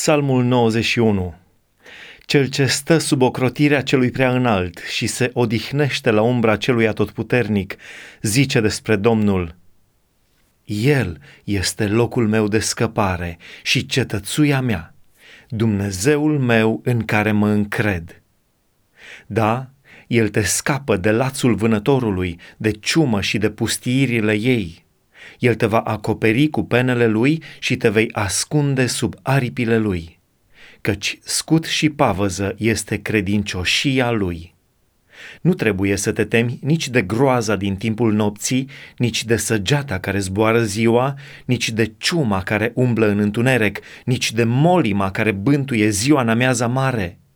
Psalmul 91 Cel ce stă sub ocrotirea celui prea înalt și se odihnește la umbra celui atotputernic, zice despre Domnul, El este locul meu de scăpare și cetățuia mea, Dumnezeul meu în care mă încred. Da, El te scapă de lațul vânătorului, de ciumă și de pustiirile ei, el te va acoperi cu penele lui și te vei ascunde sub aripile lui, căci scut și pavăză este credincioșia lui. Nu trebuie să te temi nici de groaza din timpul nopții, nici de săgeata care zboară ziua, nici de ciuma care umblă în întuneric, nici de molima care bântuie ziua în amiaza mare –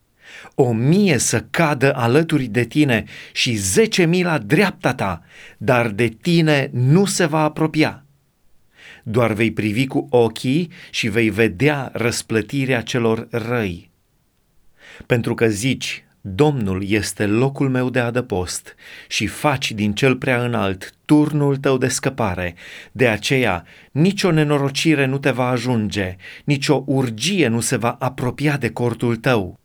o mie să cadă alături de tine și zece mii la dreapta ta, dar de tine nu se va apropia. Doar vei privi cu ochii și vei vedea răsplătirea celor răi. Pentru că zici, Domnul este locul meu de adăpost și faci din cel prea înalt turnul tău de scăpare. De aceea, nicio nenorocire nu te va ajunge, nicio urgie nu se va apropia de cortul tău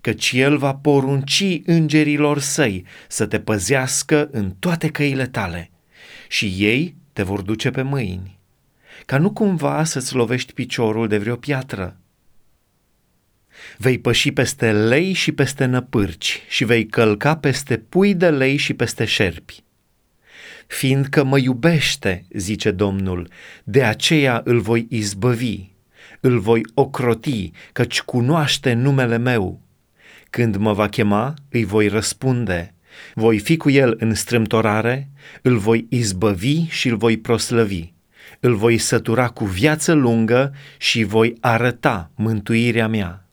căci El va porunci îngerilor săi să te păzească în toate căile tale și ei te vor duce pe mâini, ca nu cumva să-ți lovești piciorul de vreo piatră. Vei păși peste lei și peste năpârci și vei călca peste pui de lei și peste șerpi. Fiindcă mă iubește, zice Domnul, de aceea îl voi izbăvi, îl voi ocroti, căci cunoaște numele meu când mă va chema, îi voi răspunde. Voi fi cu el în strâmtorare, îl voi izbăvi și îl voi proslăvi. Îl voi sătura cu viață lungă și voi arăta mântuirea mea.